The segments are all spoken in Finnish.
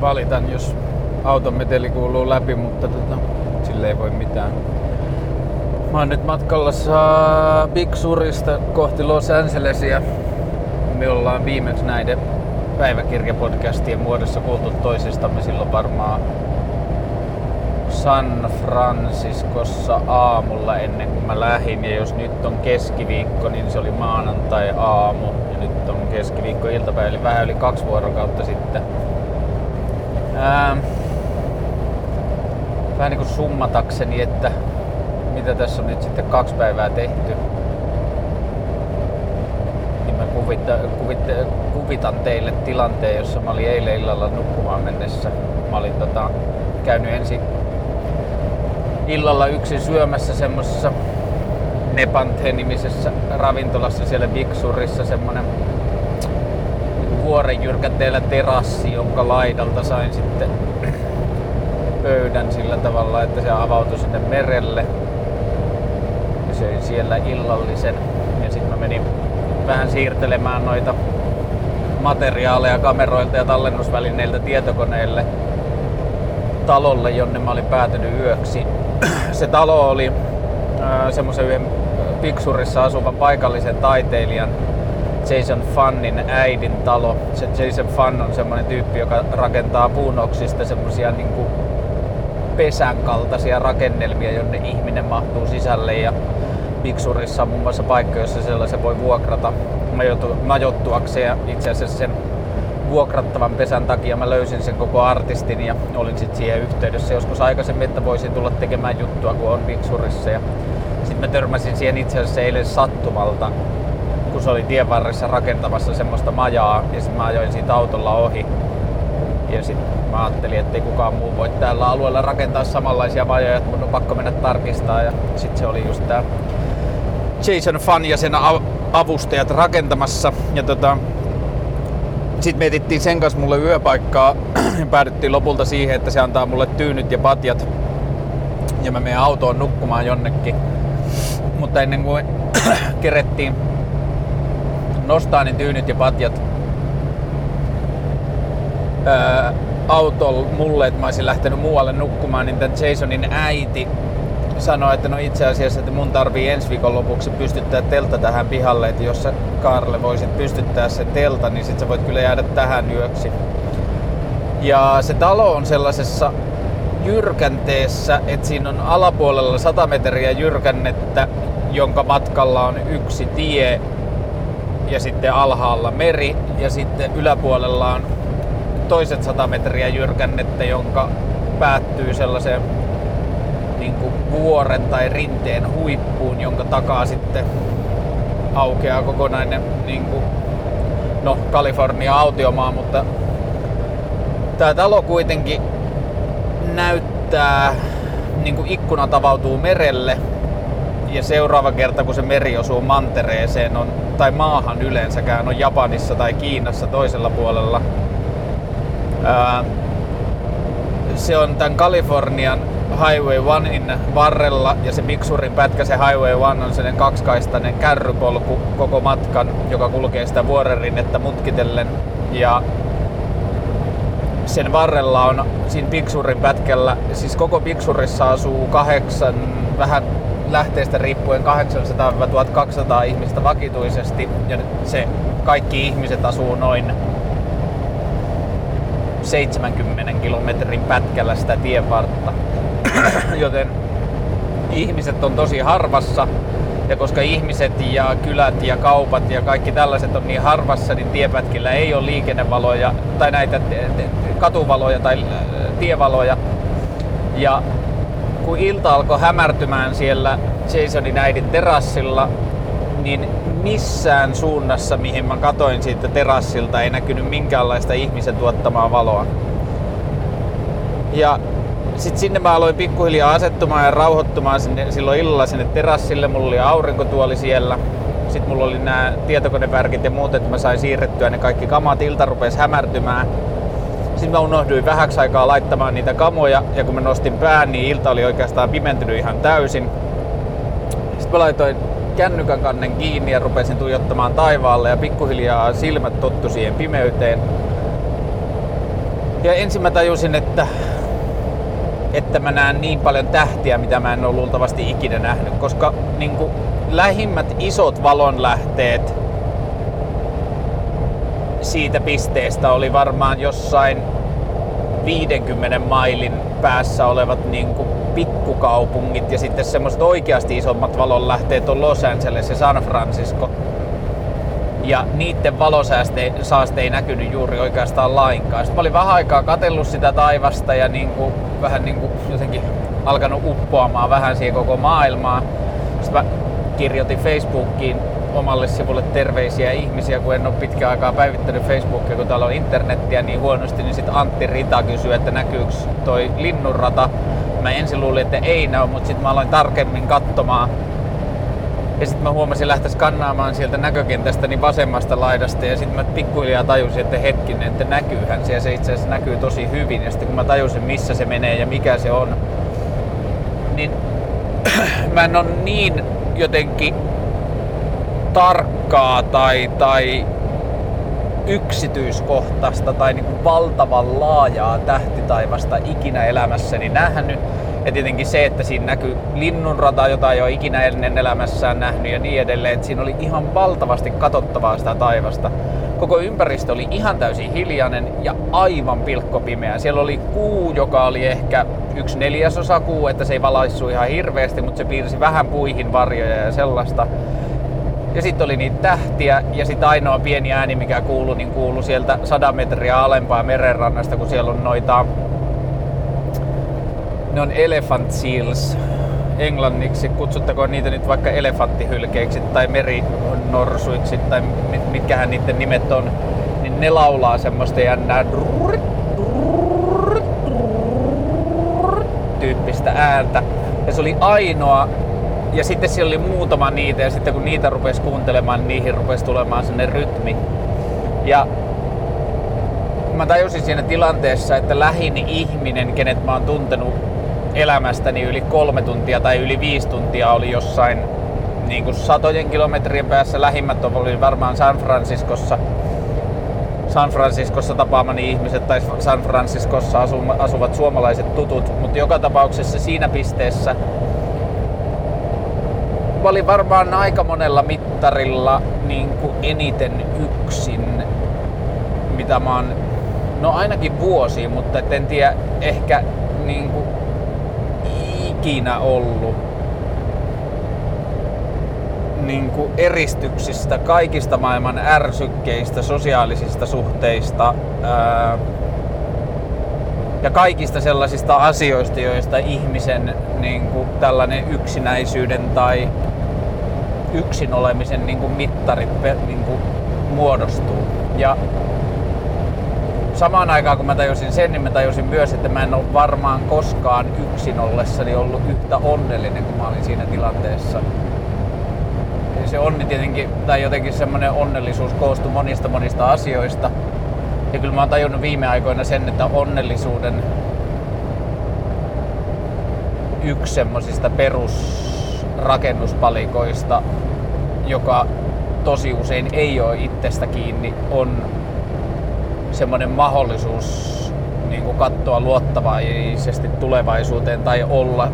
valitan, jos auton meteli kuuluu läpi, mutta tota, sille ei voi mitään. Mä oon nyt matkalla Big Surista kohti Los Angelesia. Me ollaan viimeksi näiden päiväkirjapodcastien muodossa kuultu toisistamme silloin varmaan San Franciscossa aamulla ennen kuin mä lähdin. Ja jos nyt on keskiviikko, niin se oli maanantai aamu. Ja nyt on keskiviikko iltapäivä, eli vähän yli kaksi vuorokautta sitten. Ää, vähän niin kuin summatakseni, että mitä tässä on nyt sitten kaksi päivää tehty. Niin mä kuvita, kuvita, kuvitan teille tilanteen, jossa mä olin eilen illalla nukkumaan mennessä. Mä olin tota, käynyt ensin illalla yksin syömässä semmosessa Nepanthe-nimisessä ravintolassa siellä Biksurissa semmonen vuoren jyrkänteellä terassi, jonka laidalta sain sitten pöydän sillä tavalla, että se avautui sinne merelle. Ja söin siellä illallisen. Ja sitten mä menin vähän siirtelemään noita materiaaleja kameroilta ja tallennusvälineiltä tietokoneille talolle, jonne mä olin päätynyt yöksi. Se talo oli äh, semmoisen yhden Piksurissa asuvan paikallisen taiteilijan Jason Funnin äidin talo. Se Jason Fun on semmoinen tyyppi, joka rakentaa puunoksista semmosia niinku pesän kaltaisia rakennelmia, jonne ihminen mahtuu sisälle ja Piksurissa on muun muassa paikka, jossa sellaisen voi vuokrata majoittuakseen ja itse asiassa sen vuokrattavan pesän takia mä löysin sen koko artistin ja olin sitten siihen yhteydessä joskus aikaisemmin, että voisin tulla tekemään juttua, kun on Piksurissa. Ja sitten mä törmäsin siihen itse asiassa eilen sattumalta, se oli tien varressa rakentamassa semmoista majaa ja sitten mä ajoin siitä autolla ohi. Ja sitten mä ajattelin, että ei kukaan muu voi täällä alueella rakentaa samanlaisia majoja, että mun on pakko mennä tarkistaa. Ja sitten se oli just tää Jason Fun ja sen avustajat rakentamassa. Ja tota, sitten mietittiin sen kanssa mulle yöpaikkaa ja päädyttiin lopulta siihen, että se antaa mulle tyynyt ja patjat ja mä menen autoon nukkumaan jonnekin. Mutta ennen kuin kerettiin nostaa niin tyynyt ja patjat ää, autolla mulle, että mä olisin lähtenyt muualle nukkumaan, niin tämän Jasonin äiti sanoi, että no itse asiassa, että mun tarvii ensi viikon lopuksi pystyttää teltta tähän pihalle, että jos sä Karle voisit pystyttää se teltta, niin sit sä voit kyllä jäädä tähän yöksi. Ja se talo on sellaisessa jyrkänteessä, että siinä on alapuolella 100 metriä jyrkännettä, jonka matkalla on yksi tie ja sitten alhaalla meri ja sitten yläpuolella on toiset 100 metriä jyrkännettä, jonka päättyy sellaiseen niin kuin vuoren tai rinteen huippuun, jonka takaa sitten aukeaa kokonainen niin kuin, no, Kalifornia autiomaa, mutta tämä talo kuitenkin näyttää, niin kuin ikkuna tavautuu merelle ja seuraava kerta kun se meri osuu mantereeseen on, tai maahan yleensäkään on Japanissa tai Kiinassa toisella puolella. Ää, se on tämän Kalifornian Highway 1 varrella ja se miksurin pätkä, se Highway 1 on sellainen kaksikaistainen kärrypolku koko matkan, joka kulkee sitä vuorerinnettä mutkitellen. Ja sen varrella on siinä Piksurin pätkällä, siis koko Piksurissa asuu kahdeksan, vähän lähteestä riippuen 800-1200 ihmistä vakituisesti ja se kaikki ihmiset asuu noin 70 kilometrin pätkällä sitä tienvartta. Joten ihmiset on tosi harvassa ja koska ihmiset ja kylät ja kaupat ja kaikki tällaiset on niin harvassa, niin tiepätkillä ei ole liikennevaloja tai näitä katuvaloja tai tievaloja. Ja kun ilta alkoi hämärtymään siellä Jasonin äidin terassilla, niin missään suunnassa, mihin mä katoin siitä terassilta, ei näkynyt minkäänlaista ihmisen tuottamaa valoa. Ja sitten sinne mä aloin pikkuhiljaa asettumaan ja rauhoittumaan sinne, silloin illalla sinne terassille. Mulla oli aurinkotuoli siellä. Sitten mulla oli nämä tietokonevärkit ja muut, että mä sain siirrettyä ne kaikki kamat. Ilta rupesi hämärtymään. Sitten mä unohduin vähäksi aikaa laittamaan niitä kamoja ja kun mä nostin pään, niin ilta oli oikeastaan pimentynyt ihan täysin. Sitten mä laitoin kännykän kannen kiinni ja rupesin tuijottamaan taivaalle ja pikkuhiljaa silmät tottu siihen pimeyteen. Ja ensin mä tajusin, että, että mä näen niin paljon tähtiä, mitä mä en ole luultavasti ikinä nähnyt, koska niin kuin, lähimmät isot valonlähteet siitä pisteestä oli varmaan jossain 50 mailin päässä olevat niin kuin pikkukaupungit ja sitten semmoiset oikeasti isommat valonlähteet on Los Angeles ja San Francisco. Ja niiden valosaaste ei näkynyt juuri oikeastaan lainkaan. Sitten mä olin vähän aikaa katellut sitä taivasta ja niin kuin, vähän niin kuin jotenkin alkanut uppoamaan vähän siihen koko maailmaan. Sitten mä kirjoitin Facebookiin omalle sivulle terveisiä ihmisiä, kun en ole pitkään aikaa päivittänyt Facebookia, kun täällä on internettiä niin huonosti, niin sitten Antti Rita kysyi, että näkyykö toi linnunrata. Mä ensin luulin, että ei näy, mutta sitten mä aloin tarkemmin katsomaan. Ja sitten mä huomasin lähteä skannaamaan sieltä näkökentästä niin vasemmasta laidasta ja sitten mä pikkuhiljaa tajusin, että hetkinen, että näkyyhän siellä. Se itse asiassa näkyy tosi hyvin ja sitten kun mä tajusin, missä se menee ja mikä se on, niin mä en ole niin jotenkin tarkkaa tai, tai yksityiskohtaista tai niin kuin valtavan laajaa tähtitaivasta ikinä elämässäni nähnyt. Ja tietenkin se, että siinä näkyy linnunrata, jota ei ole ikinä ennen elämässään nähnyt ja niin edelleen. Että siinä oli ihan valtavasti katsottavaa sitä taivasta. Koko ympäristö oli ihan täysin hiljainen ja aivan pilkkopimeä. Siellä oli kuu, joka oli ehkä yksi neljäsosa kuu, että se ei valaissu ihan hirveästi, mutta se piirsi vähän puihin varjoja ja sellaista. Ja sitten oli niitä tähtiä ja sitten ainoa pieni ääni mikä kuului, niin kuului sieltä 100 metriä alempaa merenrannasta, kun siellä on noita ne on elephant seals englanniksi, kutsuttakoon niitä nyt vaikka elefanttihylkeiksi tai merinorsuiksi tai mitkähän niiden nimet on, niin ne laulaa semmoista jännää tyyppistä ääntä. Ja se oli ainoa ja sitten siellä oli muutama niitä ja sitten kun niitä rupesi kuuntelemaan, niin niihin rupesi tulemaan sinne rytmi. Ja mä tajusin siinä tilanteessa, että lähin ihminen, kenet mä oon tuntenut elämästäni yli kolme tuntia tai yli viisi tuntia oli jossain niin kuin satojen kilometrien päässä. Lähimmät oli varmaan San Franciscossa. San Franciscossa tapaamani ihmiset tai San Franciscossa asuvat suomalaiset tutut, mutta joka tapauksessa siinä pisteessä mä olin varmaan aika monella mittarilla niin kuin eniten yksin, mitä mä oon, no ainakin vuosi, mutta en tiedä, ehkä niin kuin ikinä ollut niin kuin eristyksistä, kaikista maailman ärsykkeistä, sosiaalisista suhteista ää, ja kaikista sellaisista asioista, joista ihmisen niin kuin tällainen yksinäisyyden tai yksin olemisen niin kuin mittarit niin kuin muodostuu. Ja samaan aikaan kun mä tajusin sen, niin mä tajusin myös, että mä en ole varmaan koskaan yksin ollessani ollut yhtä onnellinen kuin mä olin siinä tilanteessa. Ja se onni tietenkin, tai jotenkin semmoinen onnellisuus koostuu monista monista asioista. Ja kyllä mä oon tajunnut viime aikoina sen, että onnellisuuden yksi semmosista perusrakennuspalikoista, joka tosi usein ei ole itsestä kiinni, on semmoinen mahdollisuus niin kuin katsoa luottavaisesti tulevaisuuteen tai olla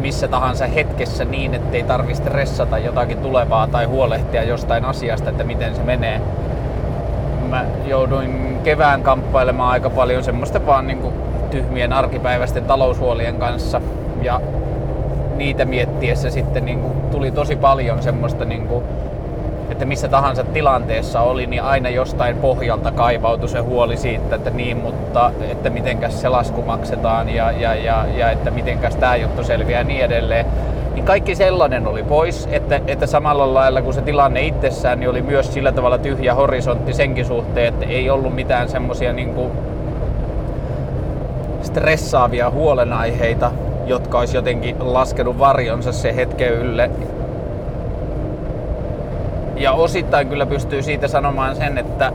missä tahansa hetkessä niin, ettei tarvitse stressata jotakin tulevaa tai huolehtia jostain asiasta, että miten se menee. Mä jouduin kevään kamppailemaan aika paljon semmoista vaan niin kuin tyhmien arkipäiväisten taloushuolien kanssa ja niitä miettiessä sitten niin kuin tuli tosi paljon semmoista niin kuin että missä tahansa tilanteessa oli, niin aina jostain pohjalta kaivautui se huoli siitä, että niin, mutta että mitenkäs se lasku maksetaan ja, ja, ja, ja että mitenkäs tämä juttu selviää ja niin edelleen. Niin kaikki sellainen oli pois, että, että samalla lailla kuin se tilanne itsessään, niin oli myös sillä tavalla tyhjä horisontti senkin suhteen, että ei ollut mitään semmoisia niin stressaavia huolenaiheita, jotka olisi jotenkin laskenut varjonsa se hetken ylle ja osittain kyllä pystyy siitä sanomaan sen, että,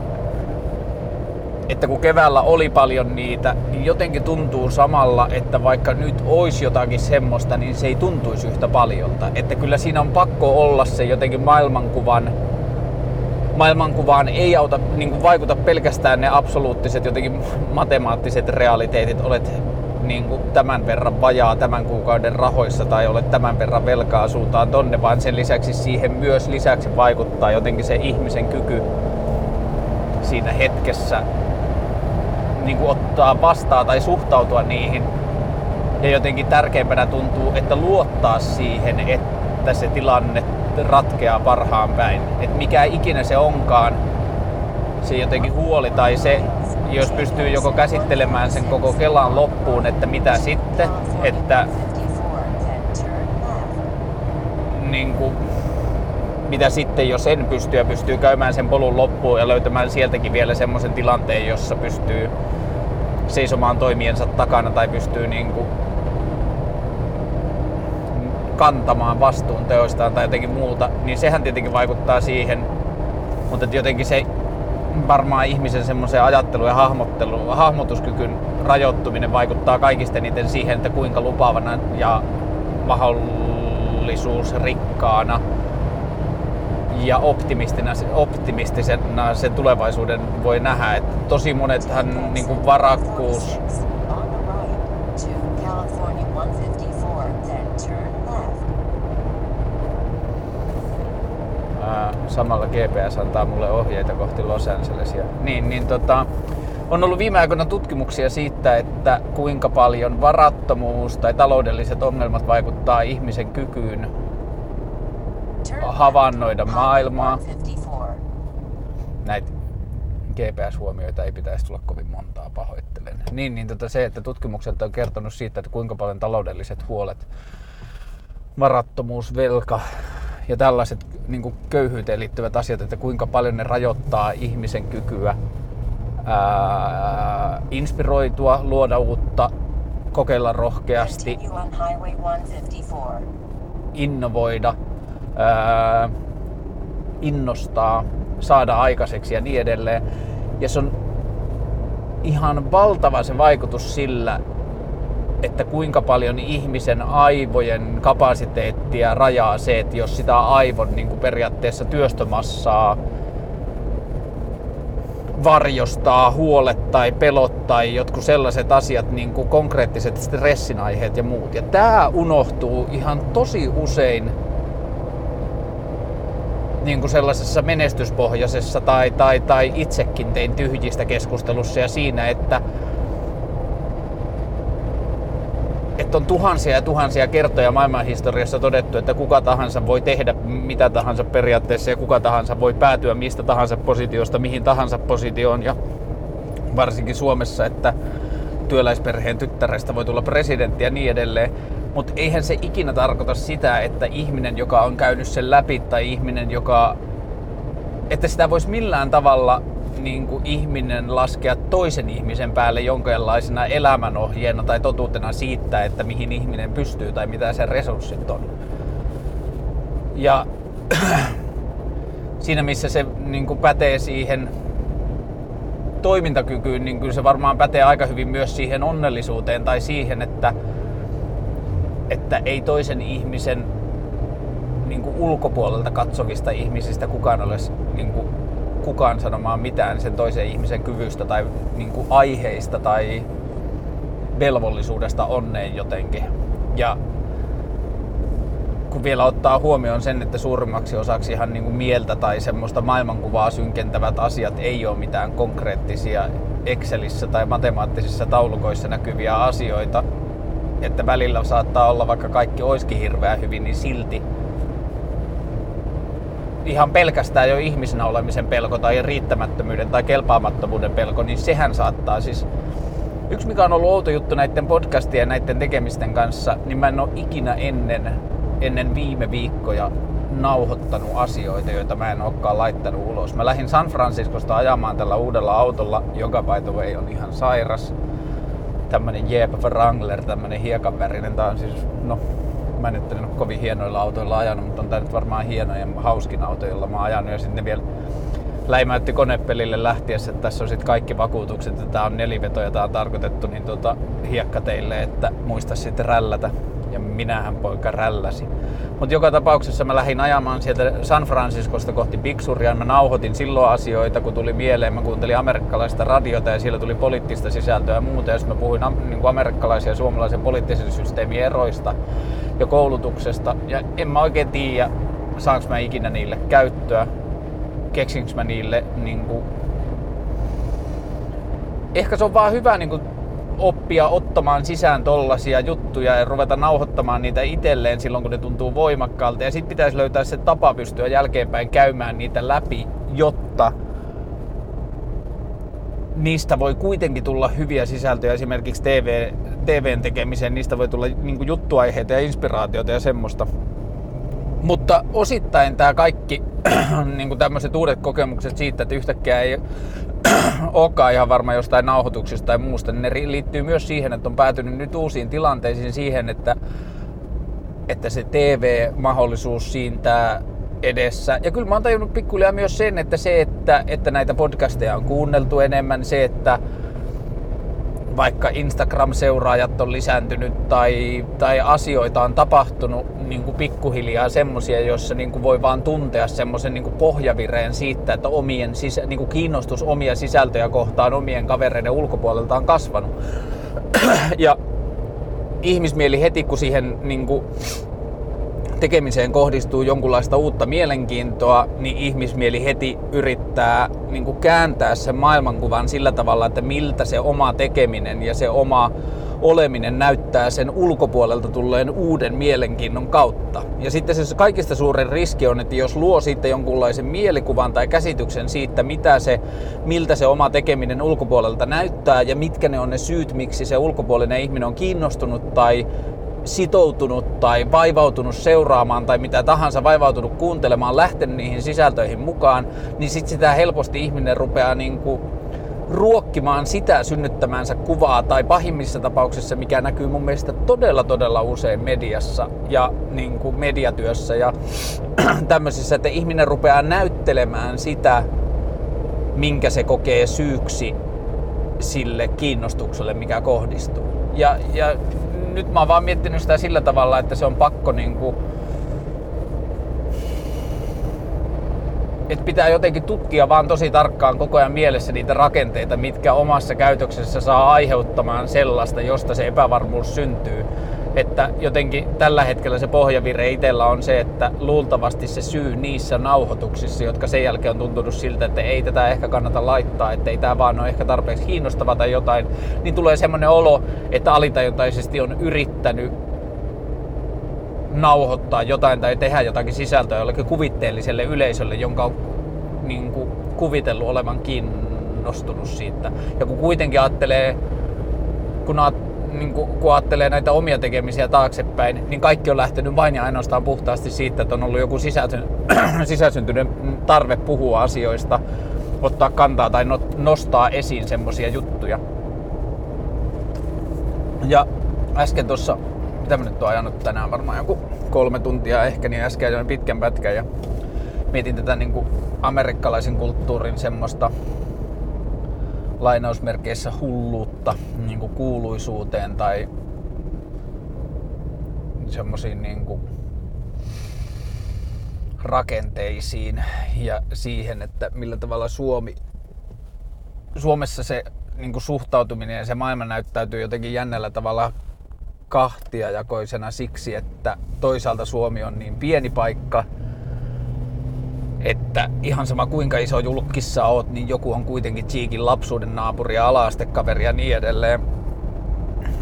että kun keväällä oli paljon niitä, niin jotenkin tuntuu samalla, että vaikka nyt olisi jotakin semmoista, niin se ei tuntuisi yhtä paljolta. Että kyllä siinä on pakko olla se jotenkin maailmankuvan maailmankuvaan ei auta, niin kuin vaikuta pelkästään ne absoluuttiset jotenkin matemaattiset realiteetit, olet niin kuin tämän verran vajaa tämän kuukauden rahoissa tai olet tämän verran velkaa suuntaan tonne, vaan sen lisäksi siihen myös lisäksi vaikuttaa jotenkin se ihmisen kyky siinä hetkessä niin kuin ottaa vastaan tai suhtautua niihin. Ja jotenkin tärkeimpänä tuntuu, että luottaa siihen, että se tilanne ratkeaa parhaan päin. Että mikä ikinä se onkaan, se jotenkin huoli tai se, jos pystyy joko käsittelemään sen koko Kelan loppuun, että mitä sitten, että niin kuin, mitä sitten, jos en pysty ja pystyy käymään sen polun loppuun ja löytämään sieltäkin vielä semmoisen tilanteen, jossa pystyy seisomaan toimiensa takana tai pystyy niin kuin kantamaan vastuun teoistaan tai jotenkin muuta, niin sehän tietenkin vaikuttaa siihen, mutta jotenkin se varmaan ihmisen semmoisen ajattelu ja hahmottelu, hahmotuskykyn rajoittuminen vaikuttaa kaikista eniten siihen, että kuinka lupaavana ja mahdollisuusrikkaana ja optimistina, optimistisena sen tulevaisuuden voi nähdä. Että tosi monethan niin kuin varakkuus samalla GPS antaa mulle ohjeita kohti Los Angelesia. Niin, niin tota, on ollut viime aikoina tutkimuksia siitä, että kuinka paljon varattomuus tai taloudelliset ongelmat vaikuttaa ihmisen kykyyn havainnoida maailmaa. Näitä GPS-huomioita ei pitäisi tulla kovin montaa, pahoittelen. Niin, niin tota se, että tutkimukset on kertonut siitä, että kuinka paljon taloudelliset huolet, varattomuus, velka, ja tällaiset niin kuin köyhyyteen liittyvät asiat, että kuinka paljon ne rajoittaa ihmisen kykyä ää, inspiroitua, luoda uutta, kokeilla rohkeasti, innovoida, ää, innostaa, saada aikaiseksi ja niin edelleen. Ja se on ihan valtava se vaikutus sillä, että kuinka paljon ihmisen aivojen kapasiteettia rajaa se, että jos sitä aivon niin kuin periaatteessa työstömassaa varjostaa huolet tai pelot tai jotkut sellaiset asiat, niin kuin konkreettiset stressin aiheet ja muut. Ja tämä unohtuu ihan tosi usein niin kuin sellaisessa menestyspohjaisessa tai, tai, tai itsekin tein tyhjistä keskustelussa ja siinä, että että on tuhansia ja tuhansia kertoja maailmanhistoriassa todettu, että kuka tahansa voi tehdä mitä tahansa periaatteessa ja kuka tahansa voi päätyä mistä tahansa positiosta mihin tahansa positioon ja varsinkin Suomessa, että työläisperheen tyttärestä voi tulla presidentti ja niin edelleen. Mutta eihän se ikinä tarkoita sitä, että ihminen, joka on käynyt sen läpi tai ihminen, joka... Että sitä voisi millään tavalla niin kuin ihminen laskea toisen ihmisen päälle jonkinlaisena elämänohjeena tai totuutena siitä, että mihin ihminen pystyy tai mitä sen resurssit on. Ja siinä missä se niin kuin pätee siihen toimintakykyyn, niin kyllä se varmaan pätee aika hyvin myös siihen onnellisuuteen tai siihen, että, että ei toisen ihmisen niin kuin ulkopuolelta katsovista ihmisistä kukaan olisi niin kuin kukaan sanomaan mitään sen toisen ihmisen kyvystä tai niin kuin aiheista tai velvollisuudesta onneen jotenkin. Ja kun vielä ottaa huomioon sen, että suurimmaksi osaksi ihan niin kuin mieltä tai semmoista maailmankuvaa synkentävät asiat ei ole mitään konkreettisia Excelissä tai matemaattisissa taulukoissa näkyviä asioita, että välillä saattaa olla, vaikka kaikki olisikin hirveän hyvin, niin silti ihan pelkästään jo ihmisenä olemisen pelko tai riittämättömyyden tai kelpaamattomuuden pelko, niin sehän saattaa siis... Yksi mikä on ollut outo juttu näiden podcastien ja näiden tekemisten kanssa, niin mä en ole ikinä ennen, ennen viime viikkoja nauhoittanut asioita, joita mä en olekaan laittanut ulos. Mä lähdin San Franciscosta ajamaan tällä uudella autolla, joka by the way on ihan sairas. Tämmönen Jeep Wrangler, tämmönen hiekanvärinen. Tää on siis, no mä nyt en ole kovin hienoilla autoilla ajanut, mutta on tää nyt varmaan hieno ja hauskin auto, jolla mä oon ajanut. Ja sitten vielä läimäytti konepelille lähtiessä, että tässä on sitten kaikki vakuutukset, että tää on neliveto ja tää on tarkoitettu niin tota, hiekkateille, että muista sitten rällätä Ja minähän poika rälläsi. Mutta joka tapauksessa mä lähdin ajamaan sieltä San Franciscosta kohti Bigsuria. Mä nauhoitin silloin asioita, kun tuli mieleen. Mä kuuntelin amerikkalaista radiota ja siellä tuli poliittista sisältöä ja muuta. Ja mä puhuin niin kuin amerikkalaisia ja suomalaisen poliittisen systeemin eroista ja koulutuksesta. Ja en mä oikein tiedä, saanko mä ikinä niille käyttöä. Keksinkö mä niille niin kuin... Ehkä se on vaan hyvä niin kuin oppia ottamaan sisään tollasia juttuja ja ruveta nauhoittamaan niitä itselleen silloin, kun ne tuntuu voimakkaalta. Ja sitten pitäisi löytää se tapa pystyä jälkeenpäin käymään niitä läpi, jotta niistä voi kuitenkin tulla hyviä sisältöjä esimerkiksi TV, TVn tekemiseen, niistä voi tulla niin juttuaiheita ja inspiraatiota ja semmoista. Mutta osittain tämä kaikki niin tämmöiset uudet kokemukset siitä, että yhtäkkiä ei olekaan ihan varma jostain nauhoituksesta tai muusta, niin ne liittyy myös siihen, että on päätynyt nyt uusiin tilanteisiin siihen, että, että se TV-mahdollisuus siintää edessä. Ja kyllä mä oon tajunnut pikkuhiljaa myös sen, että se, että, että näitä podcasteja on kuunneltu enemmän, se, että vaikka Instagram-seuraajat on lisääntynyt tai, tai asioita on tapahtunut niin kuin pikkuhiljaa semmosia, joissa niin voi vaan tuntea semmoisen niin pohjavireen siitä, että omien sisä, niin kuin kiinnostus omia sisältöjä kohtaan omien kavereiden ulkopuolelta on kasvanut. ja ihmismieli heti, kun siihen niin kuin, tekemiseen kohdistuu jonkunlaista uutta mielenkiintoa, niin ihmismieli heti yrittää niin kuin kääntää sen maailmankuvan sillä tavalla, että miltä se oma tekeminen ja se oma oleminen näyttää sen ulkopuolelta tulleen uuden mielenkiinnon kautta. Ja sitten se kaikista suurin riski on, että jos luo siitä jonkunlaisen mielikuvan tai käsityksen siitä, mitä se, miltä se oma tekeminen ulkopuolelta näyttää ja mitkä ne on ne syyt, miksi se ulkopuolinen ihminen on kiinnostunut tai sitoutunut tai vaivautunut seuraamaan tai mitä tahansa, vaivautunut kuuntelemaan, lähtenyt niihin sisältöihin mukaan, niin sitten sitä helposti ihminen rupeaa niin kuin ruokkimaan sitä synnyttämänsä kuvaa tai pahimmissa tapauksissa, mikä näkyy mun mielestä todella todella usein mediassa ja niin kuin mediatyössä ja tämmöisissä, että ihminen rupeaa näyttelemään sitä, minkä se kokee syyksi sille kiinnostukselle, mikä kohdistuu. Ja, ja nyt mä oon vaan miettinyt sitä sillä tavalla, että se on pakko niinku että pitää jotenkin tutkia vaan tosi tarkkaan koko ajan mielessä niitä rakenteita, mitkä omassa käytöksessä saa aiheuttamaan sellaista, josta se epävarmuus syntyy että jotenkin tällä hetkellä se pohjavire itsellä on se, että luultavasti se syy niissä nauhoituksissa, jotka sen jälkeen on tuntunut siltä, että ei tätä ehkä kannata laittaa, että ei tämä vaan ole ehkä tarpeeksi kiinnostava tai jotain, niin tulee semmoinen olo, että alitajuntaisesti on yrittänyt nauhoittaa jotain tai tehdä jotakin sisältöä jollekin kuvitteelliselle yleisölle, jonka on niin kuin, kuvitellut olevan kiinnostunut siitä. Ja kun kuitenkin ajattelee, kun niin kun, kun ajattelee näitä omia tekemisiä taaksepäin, niin kaikki on lähtenyt vain ja ainoastaan puhtaasti siitä, että on ollut joku sisäsyntyinen tarve puhua asioista, ottaa kantaa tai nostaa esiin semmoisia juttuja. Ja äsken tuossa, mitä mä nyt oon ajanut tänään, varmaan joku kolme tuntia ehkä, niin äsken ajoin pitkän pätkän ja mietin tätä niin amerikkalaisen kulttuurin semmoista lainausmerkeissä hulluutta niin kuin kuuluisuuteen tai semmoisiin niin rakenteisiin ja siihen, että millä tavalla Suomi, Suomessa se niin kuin suhtautuminen ja se maailma näyttäytyy jotenkin jännällä tavalla kahtiajakoisena siksi, että toisaalta Suomi on niin pieni paikka – että ihan sama kuinka iso julkissa oot, niin joku on kuitenkin Cheekin lapsuuden naapuri ja alaastekaveri ja niin edelleen.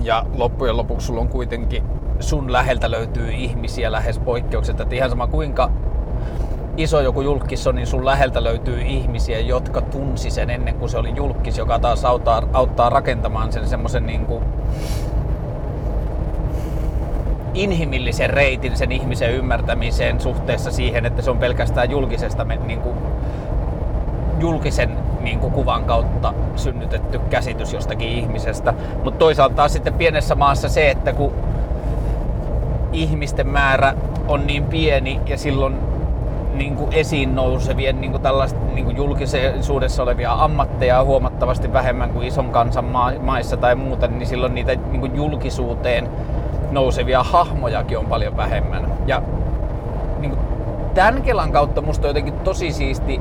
Ja loppujen lopuksi sulla on kuitenkin sun läheltä löytyy ihmisiä lähes poikkeukset, että ihan sama kuinka iso joku julkis on, niin sun läheltä löytyy ihmisiä, jotka tunsi sen ennen kuin se oli julkis, joka taas auttaa, auttaa rakentamaan sen semmoisen niin kuin inhimillisen reitin sen ihmisen ymmärtämiseen suhteessa siihen, että se on pelkästään julkisesta niin kuin, julkisen niin kuin, kuvan kautta synnytetty käsitys jostakin ihmisestä. Mutta toisaalta taas sitten pienessä maassa se, että kun ihmisten määrä on niin pieni ja silloin niin kuin esiin nousevien niin kuin tällaista niin kuin julkisuudessa olevia ammatteja on huomattavasti vähemmän kuin ison kansan maissa tai muuten, niin silloin niitä niin kuin julkisuuteen nousevia hahmojakin on paljon vähemmän. Ja niin kuin, tämän Kelan kautta musta on jotenkin tosi siisti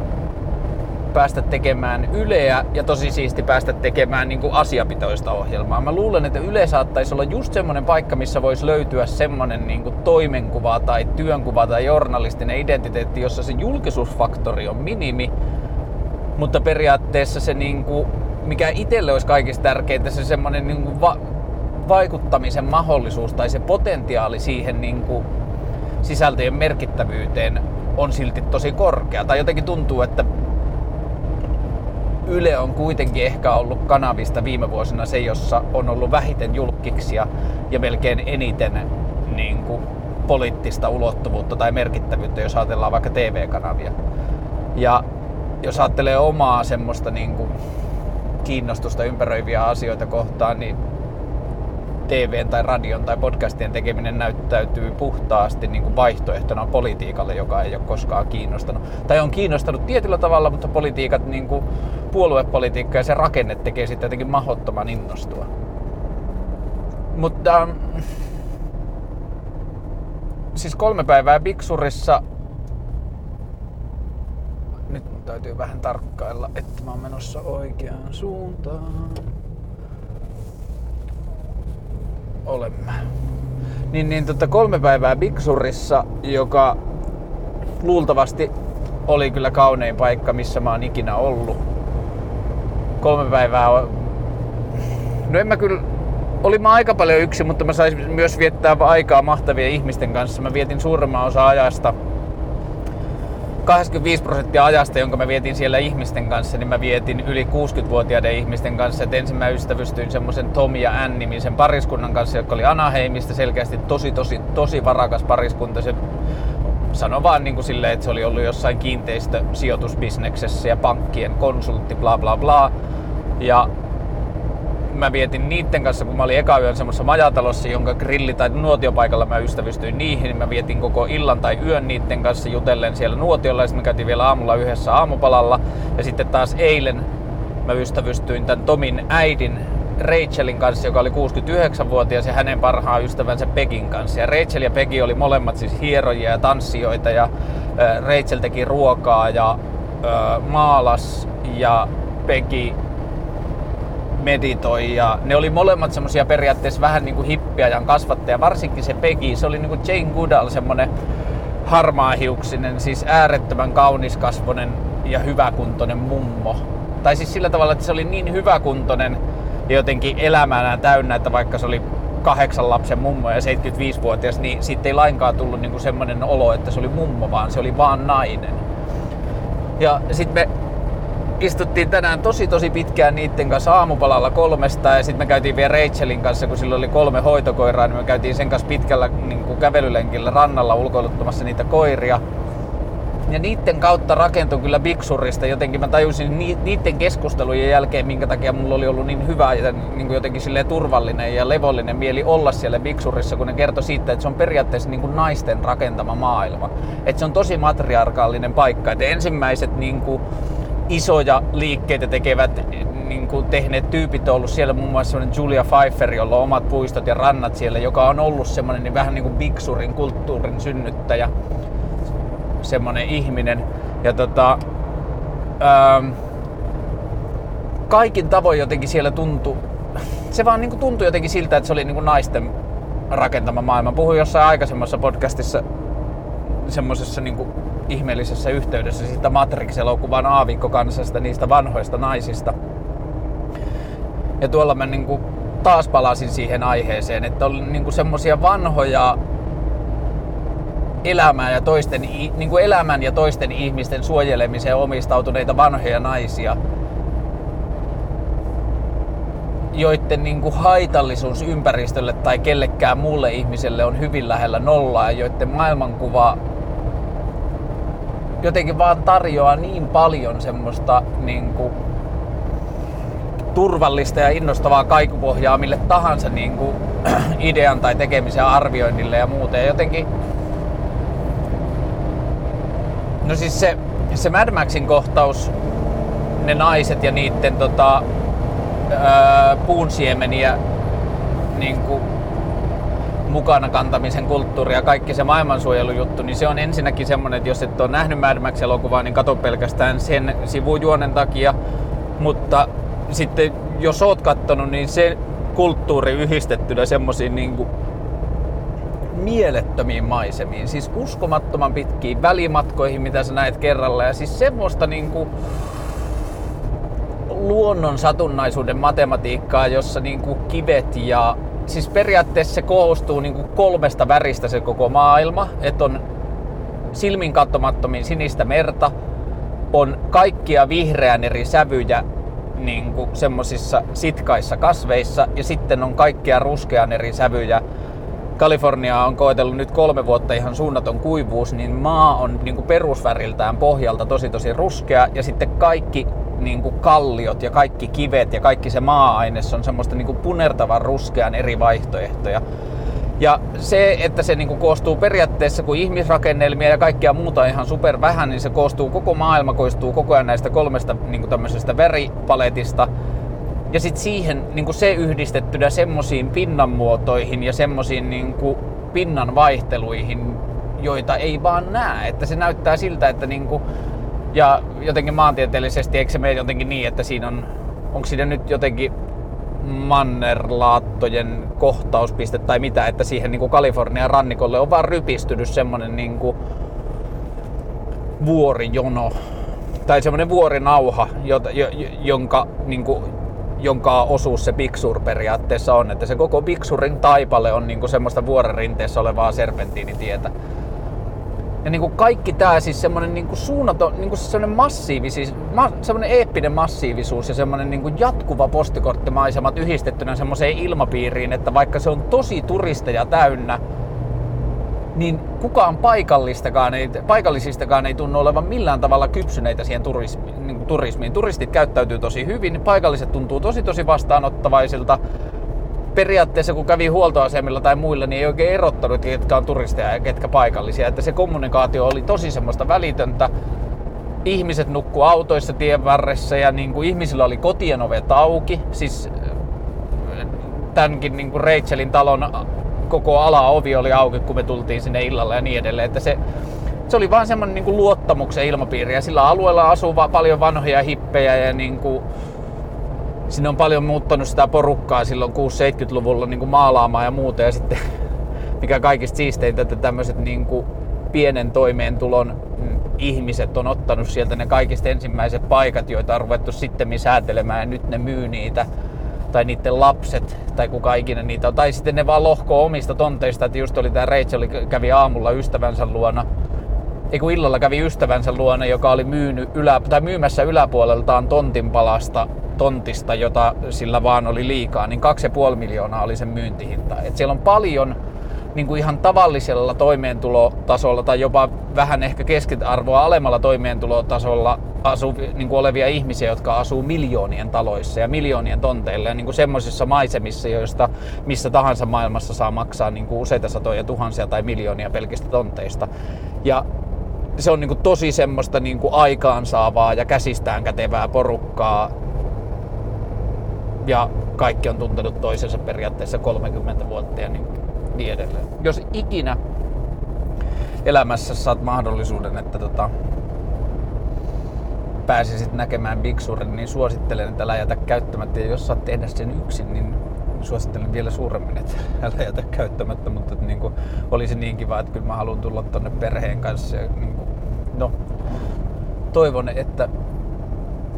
päästä tekemään Yleä ja tosi siisti päästä tekemään niin kuin asiapitoista ohjelmaa. Mä luulen, että Yle saattaisi olla just semmoinen paikka, missä voisi löytyä semmoinen niin kuin toimenkuva tai työnkuva tai journalistinen identiteetti, jossa se julkisuusfaktori on minimi, mutta periaatteessa se niin kuin, mikä itselle olisi kaikista tärkeintä, se semmoinen niin kuin va- vaikuttamisen mahdollisuus tai se potentiaali siihen niin kuin sisältöjen merkittävyyteen on silti tosi korkea. Tai jotenkin tuntuu, että Yle on kuitenkin ehkä ollut kanavista viime vuosina se, jossa on ollut vähiten julkiksia ja melkein eniten niin kuin, poliittista ulottuvuutta tai merkittävyyttä, jos ajatellaan vaikka TV-kanavia. Ja jos ajattelee omaa semmoista niin kuin, kiinnostusta ympäröiviä asioita kohtaan, niin TVn tai radion tai podcastien tekeminen näyttäytyy puhtaasti niin kuin vaihtoehtona politiikalle, joka ei ole koskaan kiinnostanut. Tai on kiinnostanut tietyllä tavalla, mutta politiikat, niin kuin puoluepolitiikka ja se rakenne tekee sitten jotenkin mahdottoman innostua. Mutta siis kolme päivää Biksurissa. Nyt mun täytyy vähän tarkkailla, että mä oon menossa oikeaan suuntaan. Olemme. Niin, niin tota kolme päivää Biksurissa, joka luultavasti oli kyllä kaunein paikka, missä mä oon ikinä ollut. Kolme päivää on... No en mä kyllä... Olin mä aika paljon yksi, mutta mä saisin myös viettää aikaa mahtavien ihmisten kanssa. Mä vietin suurimman osa ajasta 85 prosenttia ajasta, jonka mä vietin siellä ihmisten kanssa, niin mä vietin yli 60-vuotiaiden ihmisten kanssa. Et ensin mä ystävystyin semmoisen Tom ja Ann-nimisen pariskunnan kanssa, joka oli Anaheimista, selkeästi tosi, tosi, tosi varakas pariskunta. Se sano vaan niin kuin silleen, että se oli ollut jossain kiinteistösijoitusbisneksessä ja pankkien konsultti, bla bla bla. Ja mä vietin niitten kanssa, kun mä olin eka yön semmoisessa majatalossa, jonka grilli- tai nuotiopaikalla mä ystävystyin niihin, niin mä vietin koko illan tai yön niitten kanssa jutellen siellä nuotiolla ja sitten me käytiin vielä aamulla yhdessä aamupalalla. Ja sitten taas eilen mä ystävystyin tämän Tomin äidin Rachelin kanssa, joka oli 69-vuotias ja hänen parhaan ystävänsä Pegin kanssa. Ja Rachel ja Peggy oli molemmat siis hierojia ja tanssijoita ja Rachel teki ruokaa ja maalas ja Peggy meditoi ja ne oli molemmat semmosia periaatteessa vähän niinku hippiajan kasvattaja, varsinkin se Peggy, se oli niinku Jane Goodall semmonen harmaahiuksinen, siis äärettömän kauniskasvonen ja hyväkuntoinen mummo. Tai siis sillä tavalla, että se oli niin hyväkuntoinen ja jotenkin elämänä täynnä, että vaikka se oli kahdeksan lapsen mummo ja 75-vuotias, niin siitä ei lainkaan tullut niinku semmoinen olo, että se oli mummo, vaan se oli vaan nainen. Ja sitten me istuttiin tänään tosi tosi pitkään niiden kanssa aamupalalla kolmesta ja sitten me käytiin vielä Rachelin kanssa, kun sillä oli kolme hoitokoiraa, niin me käytiin sen kanssa pitkällä niin kuin kävelylenkillä rannalla ulkoiluttamassa niitä koiria. Ja niiden kautta rakentui kyllä Biksurista. Jotenkin mä tajusin niiden keskustelujen jälkeen, minkä takia mulla oli ollut niin hyvä ja niin kuin jotenkin turvallinen ja levollinen mieli olla siellä Biksurissa, kun ne kertoi siitä, että se on periaatteessa niin kuin naisten rakentama maailma. Että se on tosi matriarkaalinen paikka. Että ensimmäiset niin kuin, isoja liikkeitä tekevät niin kuin tehneet tyypit on ollut siellä muun muassa Julia Pfeiffer, jolla on omat puistot ja rannat siellä, joka on ollut semmoinen niin vähän niin kuin Bigsurin kulttuurin synnyttäjä, semmoinen ihminen. Ja tota, ähm, kaikin tavoin jotenkin siellä tuntui, se vaan niin kuin tuntui jotenkin siltä, että se oli niin kuin naisten rakentama maailma. Puhuin jossain aikaisemmassa podcastissa semmoisessa niin kuin ihmeellisessä yhteydessä siitä Matrix-elokuvan aavikkokansasta, niistä vanhoista naisista. Ja tuolla mä niin kuin taas palasin siihen aiheeseen, että oli niin kuin semmosia vanhoja elämää ja toisten, niin kuin elämän ja toisten ihmisten suojelemiseen omistautuneita vanhoja naisia, joiden niin kuin haitallisuus ympäristölle tai kellekään muulle ihmiselle on hyvin lähellä nollaa joiden maailmankuva jotenkin vaan tarjoaa niin paljon semmoista niin kuin, turvallista ja innostavaa kaikupohjaa mille tahansa niin kuin, idean tai tekemisen arvioinnille ja muuten. Ja jotenkin, no siis se, se Mad Maxin kohtaus, ne naiset ja niiden tota, ää, puunsiemeniä niin kuin, mukana kantamisen kulttuuri ja kaikki se maailmansuojelujuttu, niin se on ensinnäkin semmoinen, että jos et ole nähnyt Mad Max-elokuvaa, niin kato pelkästään sen sivujuonen takia. Mutta sitten jos oot kattonut, niin se kulttuuri yhdistettynä semmoisiin niin mielettömiin maisemiin, siis uskomattoman pitkiin välimatkoihin, mitä sä näet kerralla, ja siis semmoista niin kuin luonnon satunnaisuuden matematiikkaa, jossa niin kuin kivet ja siis periaatteessa se koostuu niin kuin kolmesta väristä se koko maailma, että on silmin katsomattomin sinistä merta, on kaikkia vihreän eri sävyjä niin kuin semmosissa sitkaissa kasveissa ja sitten on kaikkia ruskean eri sävyjä. Kalifornia on koetellut nyt kolme vuotta ihan suunnaton kuivuus, niin maa on niin kuin perusväriltään pohjalta tosi tosi ruskea ja sitten kaikki niin kuin kalliot ja kaikki kivet ja kaikki se maa-aines on semmoista niin kuin punertavan ruskean eri vaihtoehtoja. Ja se, että se niin kuin koostuu periaatteessa kuin ihmisrakennelmia ja kaikkia muuta ihan super vähän, niin se koostuu, koko maailma koostuu koko ajan näistä kolmesta niin kuin tämmöisestä veripaletista. Ja sitten siihen niin kuin se yhdistettynä semmoisiin pinnanmuotoihin ja semmoisiin niin kuin pinnan vaihteluihin, joita ei vaan näe. Että se näyttää siltä, että niin kuin ja jotenkin maantieteellisesti, eikö se mene jotenkin niin, että siinä on, onko siinä nyt jotenkin mannerlaattojen kohtauspiste tai mitä, että siihen niin kuin Kalifornian rannikolle on vaan rypistynyt semmonen niin kuin vuorijono tai semmoinen vuorinauha, jota, jonka, niin kuin, jonka osuus se Big periaatteessa on, että se koko Big taipale on niin kuin semmoista vuoren rinteessä olevaa serpentiinitietä. Ja niin kuin kaikki tämä siis semmoinen niin kuin suunnaton, niin kuin semmoinen massiivisis, ma, semmoinen eeppinen massiivisuus ja semmoinen niin kuin jatkuva postikorttimaisemat yhdistettynä semmoiseen ilmapiiriin, että vaikka se on tosi turisteja täynnä, niin kukaan paikallistakaan ei, paikallisistakaan ei tunnu olevan millään tavalla kypsyneitä siihen turismiin, niin kuin turismiin. Turistit käyttäytyy tosi hyvin, paikalliset tuntuu tosi tosi vastaanottavaisilta periaatteessa kun kävi huoltoasemilla tai muilla, niin ei oikein erottanut, ketkä on turisteja ja ketkä paikallisia. Että se kommunikaatio oli tosi semmoista välitöntä. Ihmiset nukku autoissa tien varressa ja niin kuin ihmisillä oli kotien ovet auki. Siis äh, tämänkin niin kuin Rachelin talon koko ala-ovi oli auki, kun me tultiin sinne illalla ja niin edelleen. Että se, se oli vaan semmoinen niin kuin luottamuksen ilmapiiri ja sillä alueella asuu paljon vanhoja hippejä ja niin kuin sinne on paljon muuttanut sitä porukkaa silloin 6-70-luvulla niin kuin maalaamaan ja muuta. Ja sitten mikä kaikista siisteintä, että tämmöiset niin kuin pienen toimeentulon ihmiset on ottanut sieltä ne kaikista ensimmäiset paikat, joita on ruvettu sitten säätelemään ja nyt ne myy niitä tai niiden lapset tai kuka ikinä niitä on. Tai sitten ne vaan lohkoo omista tonteista, että just oli tämä Rachel kävi aamulla ystävänsä luona ei kun illalla kävi ystävänsä luona, joka oli myynyt ylä, tai myymässä yläpuoleltaan tontinpalasta tontista, jota sillä vaan oli liikaa, niin 2,5 miljoonaa oli sen myyntihinta. Et siellä on paljon niin kuin ihan tavallisella toimeentulotasolla tai jopa vähän ehkä keskiarvoa alemmalla toimeentulotasolla asuu, niin kuin olevia ihmisiä, jotka asuu miljoonien taloissa ja miljoonien tonteilla ja niin kuin semmoisissa maisemissa, joista missä tahansa maailmassa saa maksaa niin kuin useita satoja tuhansia tai miljoonia pelkistä tonteista. Ja se on niin kuin tosi semmoista niin kuin aikaansaavaa ja käsistään kätevää porukkaa, ja kaikki on tuntenut toisensa periaatteessa 30 vuotta ja niin, niin edelleen. Jos ikinä elämässä saat mahdollisuuden, että tota, pääsisit näkemään Big Surin, niin suosittelen, että älä jätä käyttämättä. Ja jos saat tehdä sen yksin, niin suosittelen vielä suuremmin, että älä jätä käyttämättä. Mutta että niin kuin, olisi niin kiva, että kyllä mä haluan tulla tonne perheen kanssa. Ja niin kuin, no, toivon, että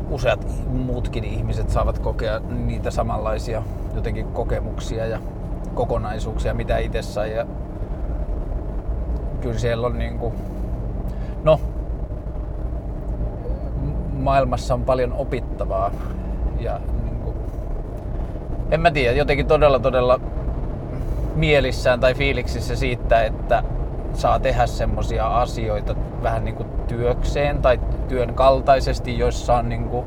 useat muutkin ihmiset saavat kokea niitä samanlaisia jotenkin kokemuksia ja kokonaisuuksia, mitä itse sai. Ja kyllä siellä on niin kuin, no, maailmassa on paljon opittavaa ja niin kuin, en mä tiedä, jotenkin todella todella mielissään tai fiiliksissä siitä, että saa tehdä semmosia asioita vähän niin kuin työkseen tai työn kaltaisesti, joissa on niin kuin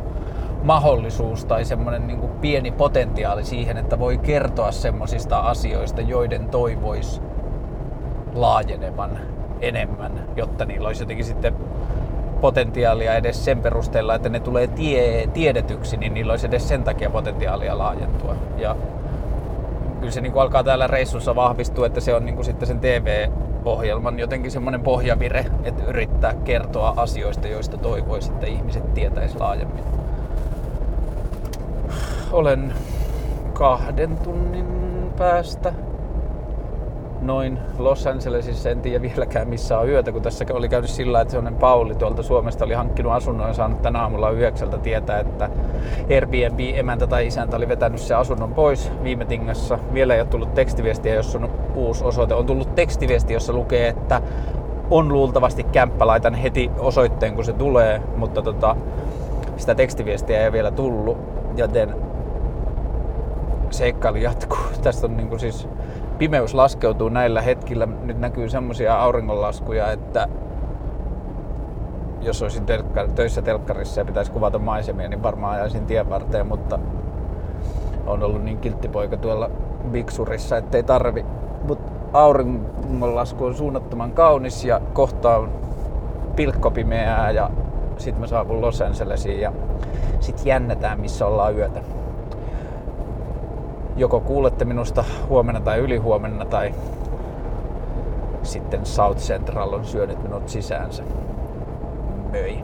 mahdollisuus tai semmoinen niin kuin pieni potentiaali siihen, että voi kertoa semmoisista asioista, joiden toivois laajenevan enemmän, jotta niillä olisi jotenkin sitten potentiaalia edes sen perusteella, että ne tulee tie, tiedetyksi, niin niillä olisi edes sen takia potentiaalia laajentua. Ja kyllä se niin kuin alkaa täällä reissussa vahvistua, että se on niin kuin sitten sen TV-ohjelman jotenkin semmoinen pohjavire, että yrittää kertoa asioista, joista toivoisi, että ihmiset tietäisi laajemmin. Olen kahden tunnin päästä noin Los Angelesissa, en tiedä vieläkään missä on yötä, kun tässä oli käynyt sillä, että sellainen Pauli tuolta Suomesta oli hankkinut asunnon ja saanut tänä aamulla yhdeksältä tietää, että Airbnb-emäntä tai isäntä oli vetänyt se asunnon pois viime tingassa. Vielä ei ole tullut tekstiviestiä, jos on uusi osoite. On tullut tekstiviesti, jossa lukee, että on luultavasti kämppä, laitan heti osoitteen kun se tulee, mutta tota, sitä tekstiviestiä ei vielä tullut, joten seikkailu jatkuu. Tästä on niin kuin siis pimeys laskeutuu näillä hetkillä. Nyt näkyy semmoisia auringonlaskuja, että jos olisin telkkar, töissä telkkarissa ja pitäisi kuvata maisemia, niin varmaan ajaisin tien varteen, mutta on ollut niin kilttipoika tuolla Biksurissa, ettei tarvi. Mutta auringonlasku on suunnattoman kaunis ja kohta on pilkkopimeää ja sitten mä saavun Los Angelesiin ja sitten jännätään missä ollaan yötä joko kuulette minusta huomenna tai ylihuomenna tai sitten South Central on syönyt minut sisäänsä. Möi.